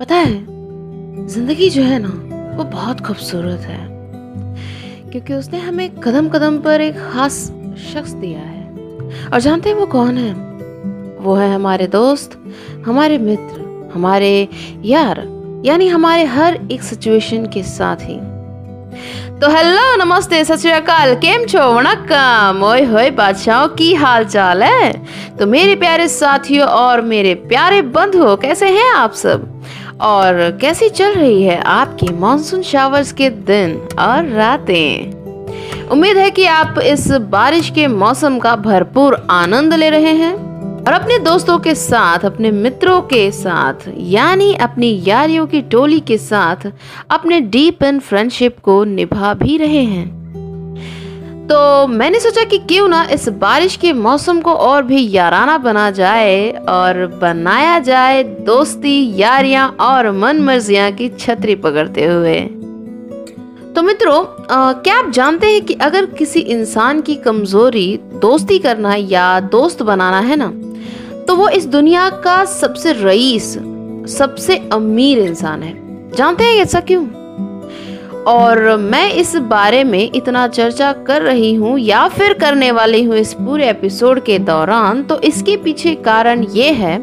पता है, ज़िंदगी जो है ना, वो बहुत खूबसूरत है। क्योंकि उसने हमें कदम कदम पर एक खास शख्स दिया है। और जानते हैं वो कौन है? वो है हमारे दोस्त, हमारे मित्र, हमारे यार, यानी हमारे हर एक सिचुएशन के साथ ही। तो हेलो नमस्ते, सत केम छो? वणक्कम। ओए होए, बादशाहों, की हाल चाल है? तो मेरे प्यारे साथियों और मेरे प्यारे बंधुओं, कैसे हैं आप सब? और कैसी चल रही है आपकी मानसून शावर्स के दिन और रातें? उम्मीद है कि आप इस बारिश के मौसम का भरपूर आनंद ले रहे हैं और अपने दोस्तों के साथ, अपने मित्रों के साथ, यानी अपनी यारियों की टोली के साथ, अपने डीप एंड फ्रेंडशिप को निभा भी रहे हैं। तो मैंने सोचा कि क्यों ना इस बारिश के मौसम को और भी याराना बना जाए और बनाया जाए दोस्ती, यारियाँ और मन मर्जियाँ की छतरी पकड़ते हुए। तो मित्रों क्या आप जानते हैं कि अगर किसी इंसान की कमज़ोरी दोस्ती करना या दोस्त बनाना है ना तो वो इस दुनिया का सबसे रईस, सबसे अमीर इंसान है। जानते हैं ऐसा क्यों? और मैं इस बारे में इतना चर्चा कर रही हूँ या फिर करने वाली हूँ इस पूरे एपिसोड के दौरान तो इसके पीछे कारण ये है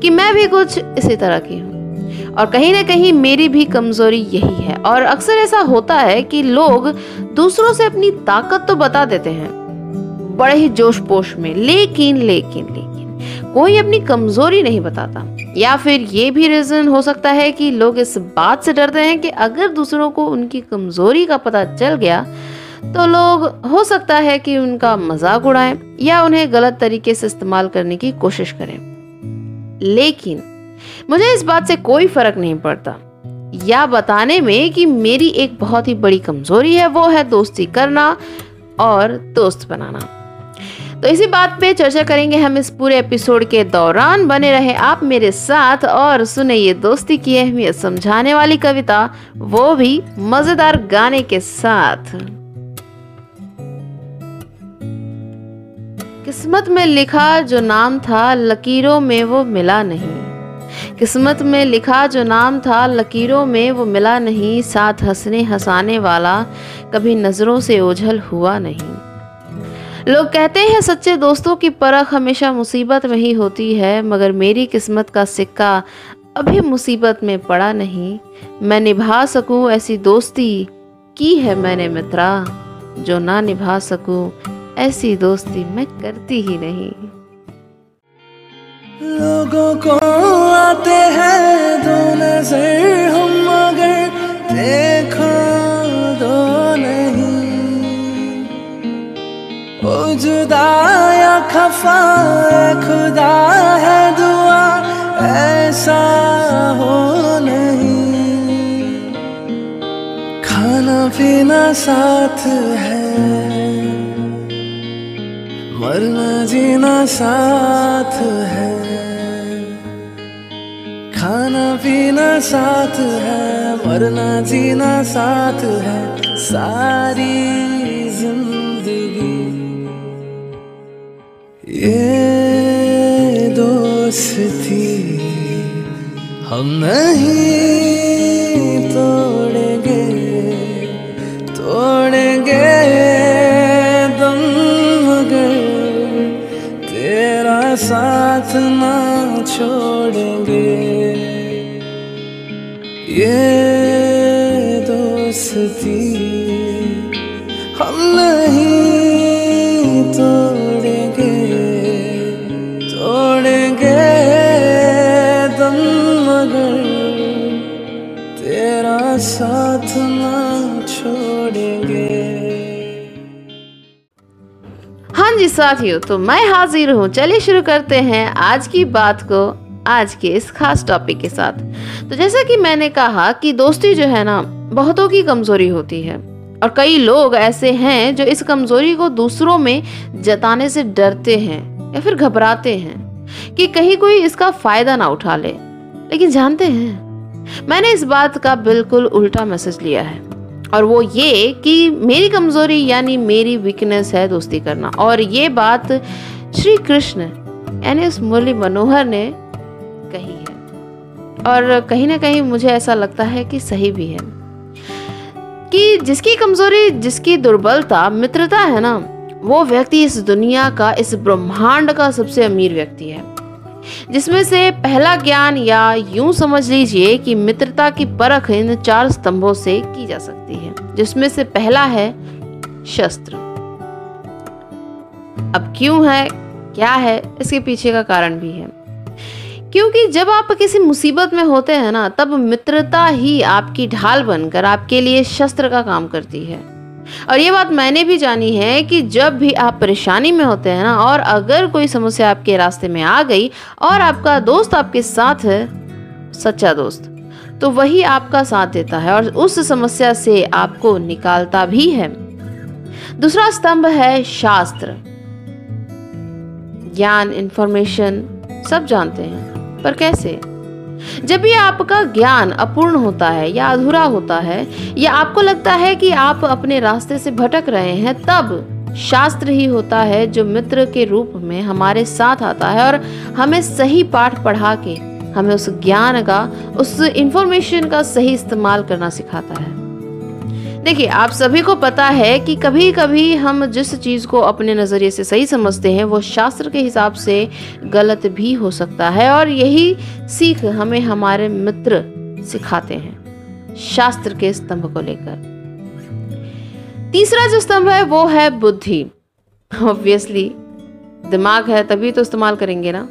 कि मैं भी कुछ इसी तरह की हूँ। और कहीं ना कहीं मेरी भी कमज़ोरी यही है। और अक्सर ऐसा होता है कि लोग दूसरों से अपनी ताकत तो बता देते हैं, बड़े ही जोश पोश में, लेकिन लेकिन लेकिन, कोई अपनी कमज़ोरी नहीं बताता। या फिर ये भी रीजन हो सकता है कि लोग इस बात से डरते हैं कि अगर दूसरों को उनकी कमज़ोरी का पता चल गया तो लोग, हो सकता है कि उनका मज़ाक उड़ाएँ या उन्हें गलत तरीके से इस्तेमाल करने की कोशिश करें। लेकिन, मुझे इस बात से कोई फ़र्क नहीं पड़ता। या बताने में कि मेरी एक बहुत ही बड़ी कमज़ोरी है, वो है दोस्ती करना और दोस्त बनाना। तो इसी बात पे चर्चा करेंगे हम इस पूरे एपिसोड के दौरान। बने रहे आप मेरे साथ और सुने ये दोस्ती की अहमियत समझाने वाली कविता, वो भी मज़ेदार गाने के साथ। किस्मत में लिखा जो नाम था, लकीरों में वो मिला नहीं। किस्मत में लिखा जो नाम था, लकीरों में वो मिला नहीं। साथ हंसने हंसाने वाला कभी नज़रों से ओझल हुआ नहीं। लोग कहते हैं, सच्चे दोस्तों की परख हमेशा मुसीबत में ही होती है, मगर मेरी किस्मत का सिक्का अभी मुसीबत में पड़ा नहीं। मैं निभा सकूँ ऐसी दोस्ती की है मैंने मित्रा, जो ना निभा सकूँ ऐसी दोस्ती मैं करती ही नहीं। लोगों को आते हैं दो नज़र हम मगर देखो जुदा या खफा खुदा है दुआ, ऐसा हो नहीं। खाना पीना साथ है, मरना जीना साथ है। खाना पीना साथ है, मरना जीना साथ है, सारी ये दोस्ती हम नहीं तोड़ेंगे तोड़ेंगे दम मगर तेरा साथ ना छोड़ेंगे। ये दोस्ती हम नहीं जी साथियों तो मैं हाजिर हूँ। चलिए शुरू करते हैं आज की बात को, आज के इस खास टॉपिक के साथ। तो जैसा कि मैंने कहा कि दोस्ती जो है ना, बहुतों की कमज़ोरी होती है। और कई लोग ऐसे हैं जो इस कमज़ोरी को दूसरों में जताने से डरते हैं या फिर घबराते हैं कि कहीं कोई इसका फ़ायदा ना उठा ले। लेकिन जानते हैं, मैंने इस बात का बिल्कुल उल्टा मैसेज लिया है। और वो ये कि मेरी कमज़ोरी यानी मेरी वीकनेस है दोस्ती करना। और ये बात श्री कृष्ण यानी उस मुरली मनोहर ने कही है। और कहीं ना कहीं मुझे ऐसा लगता है कि सही भी है। कि जिसकी कमज़ोरी, जिसकी दुर्बलता, मित्रता है ना, वो व्यक्ति इस दुनिया का, इस ब्रह्मांड का सबसे अमीर व्यक्ति है। जिसमें से पहला ज्ञान या यूँ समझ लीजिए कि मित्रता की परख इन चार स्तंभों से की जा सकती है, जिसमें से पहला है शस्त्र। अब क्यों है, क्या है, इसके पीछे का कारण भी है। क्योंकि जब आप किसी मुसीबत में होते हैं ना, तब मित्रता ही आपकी ढाल बनकर आपके लिए शस्त्र का काम करती है। और ये बात मैंने भी जानी है कि जब भी आप परेशानी में होते हैं ना, और अगर कोई समस्या आपके रास्ते में आ गई और आपका दोस्त आपके साथ है, सच्चा दोस्त तो वही आपका साथ देता है और उस समस्या से आपको निकालता भी है। दूसरा स्तंभ है शास्त्र। ज्ञान इंफॉर्मेशन सब जानते हैं, पर कैसे? जब भी आपका ज्ञान अपूर्ण होता है या अधूरा होता है या आपको लगता है कि आप अपने रास्ते से भटक रहे हैं, तब शास्त्र ही होता है जो मित्र के रूप में हमारे साथ आता है और हमें सही पाठ पढ़ा के हमें उस ज्ञान का, उस इंफॉर्मेशन का सही इस्तेमाल करना सिखाता है। देखिए, आप सभी को पता है कि कभी कभी हम जिस चीज़ को अपने नज़रिए से सही समझते हैं, वो शास्त्र के हिसाब से गलत भी हो सकता है और यही सीख हमें हमारे मित्र सिखाते हैं, शास्त्र के स्तंभ को लेकर। तीसरा जो स्तंभ है, वो है बुद्धि। ऑब्वियसली दिमाग है, तभी तो इस्तेमाल करेंगे ना।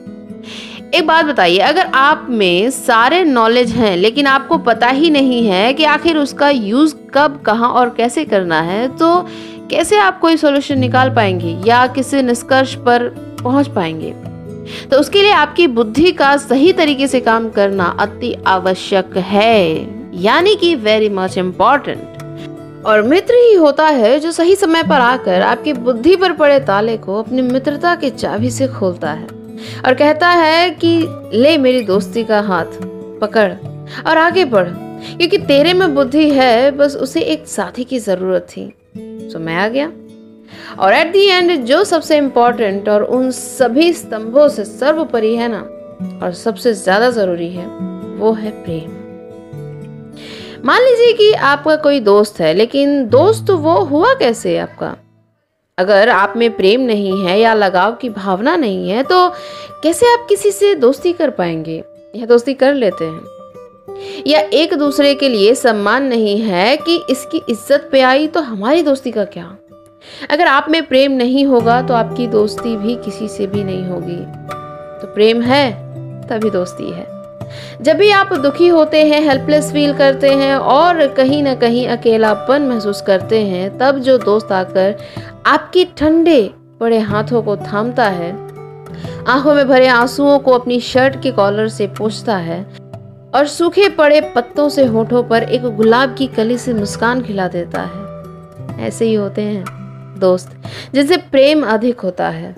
एक बात बताइए, अगर आप में सारे नॉलेज हैं, लेकिन आपको पता ही नहीं है कि आखिर उसका यूज़ कब, कहाँ और कैसे करना है तो कैसे आप कोई सोल्यूशन निकाल पाएँगे या किसी निष्कर्ष पर पहुँच पाएँगे? तो उसके लिए आपकी बुद्धि का सही तरीके से काम करना अति आवश्यक है, यानी कि वेरी मच इंपॉर्टेंट और मित्र ही होता है जो सही समय पर आकर आपकी बुद्धि पर पड़े ताले को अपनी मित्रता के चाबी से खोलता है। और कहता है कि ले मेरी दोस्ती का हाथ पकड़ और आगे बढ़, क्योंकि तेरे में बुद्धि है, बस उसे एक साथी की ज़रूरत थी। तो मैं आ गया। और एट दी एंड जो सबसे इंपॉर्टेंट और उन सभी स्तंभों से सर्वोपरि है ना, और सबसे ज़्यादा ज़रूरी है, वो है प्रेम। मान लीजिए कि आपका कोई दोस्त है, लेकिन दोस्त वो हुआ कैसे आपका? अगर आप में प्रेम नहीं है या लगाव की भावना नहीं है तो कैसे आप किसी से दोस्ती कर पाएँगे? या दोस्ती कर लेते हैं? या एक दूसरे के लिए सम्मान नहीं है कि इसकी इज़्ज़त पे आई तो हमारी दोस्ती का क्या? अगर आप में प्रेम नहीं होगा तो आपकी दोस्ती भी किसी से भी नहीं होगी। तो प्रेम है, तभी दोस्ती है। जब भी आप दुखी होते हैं हेल्पलेस फील करते हैं, और कहीं ना कहीं अकेलापन महसूस करते हैं, तब जो दोस्त आकर आपकी ठंडे बड़े हाथों को थामता है, आँखों में भरे आंसुओं को अपनी शर्ट के कॉलर से पूछता है, और सूखे पड़े पत्तों से होठों पर एक गुलाब की कली से मुस्कान खिला देता है। ऐसे ही होते हैं, दोस्त, जिनसे प्रेम अधिक होता है।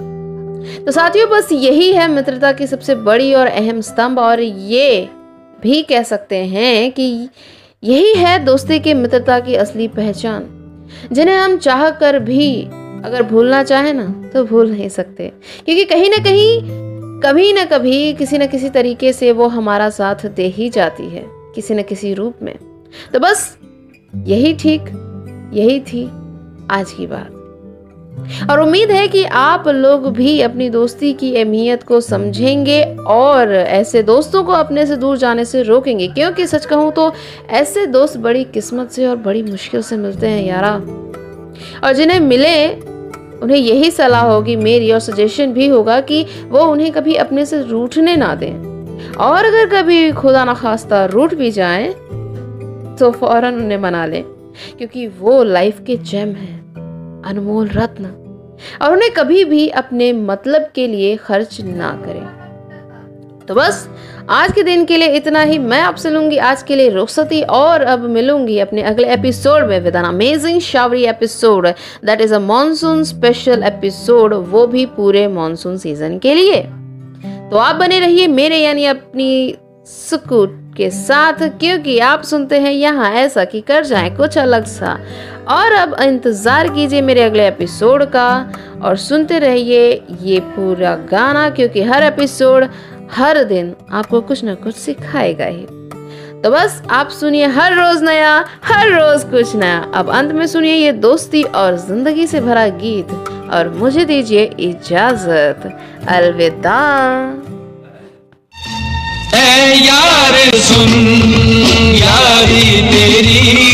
तो साथियों, बस यही है मित्रता की सबसे बड़ी और अहम स्तंभ, और ये भी कह सकते हैं कि यही है दोस्ती की मित्रता की असली पहचान, जिन्हें हम चाह कर भी अगर भूलना चाहे ना तो भूल नहीं सकते। क्योंकि कहीं ना कहीं, कभी ना कभी किसी न किसी तरीके से वो हमारा साथ दे ही जाती है, किसी न किसी रूप में। तो बस, यही ठीक, यही थी आज की बात। और उम्मीद है कि आप लोग भी अपनी दोस्ती की अहमियत को समझेंगे और ऐसे दोस्तों को अपने से दूर जाने से रोकेंगे। क्योंकि सच कहूँ तो ऐसे दोस्त बड़ी किस्मत से और बड़ी मुश्किल से मिलते हैं, यारा। और जिन्हें मिले उन्हें यही सलाह होगी, मेरी और सजेशन भी होगा कि वो उन्हें कभी अपने से रूठने ना दें। और अगर कभी खुदा न खास्ता रूठ भी जाए तो फ़ौरन उन्हें मना लें, क्योंकि वो लाइफ के जेम हैं, अनमोल रत्न। और उन्हें कभी भी अपने मतलब के लिए खर्च ना करें। तो बस आज के दिन के लिए इतना ही। मैं आपसे लूँगी आज के लिए रुखसती और अब मिलूँगी अपने अगले एपिसोड में with an amazing showery episode that is a monsoon special episode वो भी पूरे मॉनसून सीज़न के लिए। तो आप बने रहिए मेरे यानी अपनी सुकूट के साथ, क्योंकि आप सुनते हैं यहाँ ऐसा कि कर जाए कुछ अलग सा। और अब इंतज़ार कीजिए मेरे अगले एपिसोड का, और सुनते रहिए ये पूरा गाना, क्योंकि हर एपिसोड हर दिन आपको कुछ ना कुछ सिखाएगा ही। तो बस आप सुनिए हर रोज नया, हर रोज कुछ नया। अब अंत में सुनिए ये दोस्ती और ज़िंदगी से भरा गीत और मुझे दीजिए इजाज़त। अलविदा। यार सुन, यारी तेरी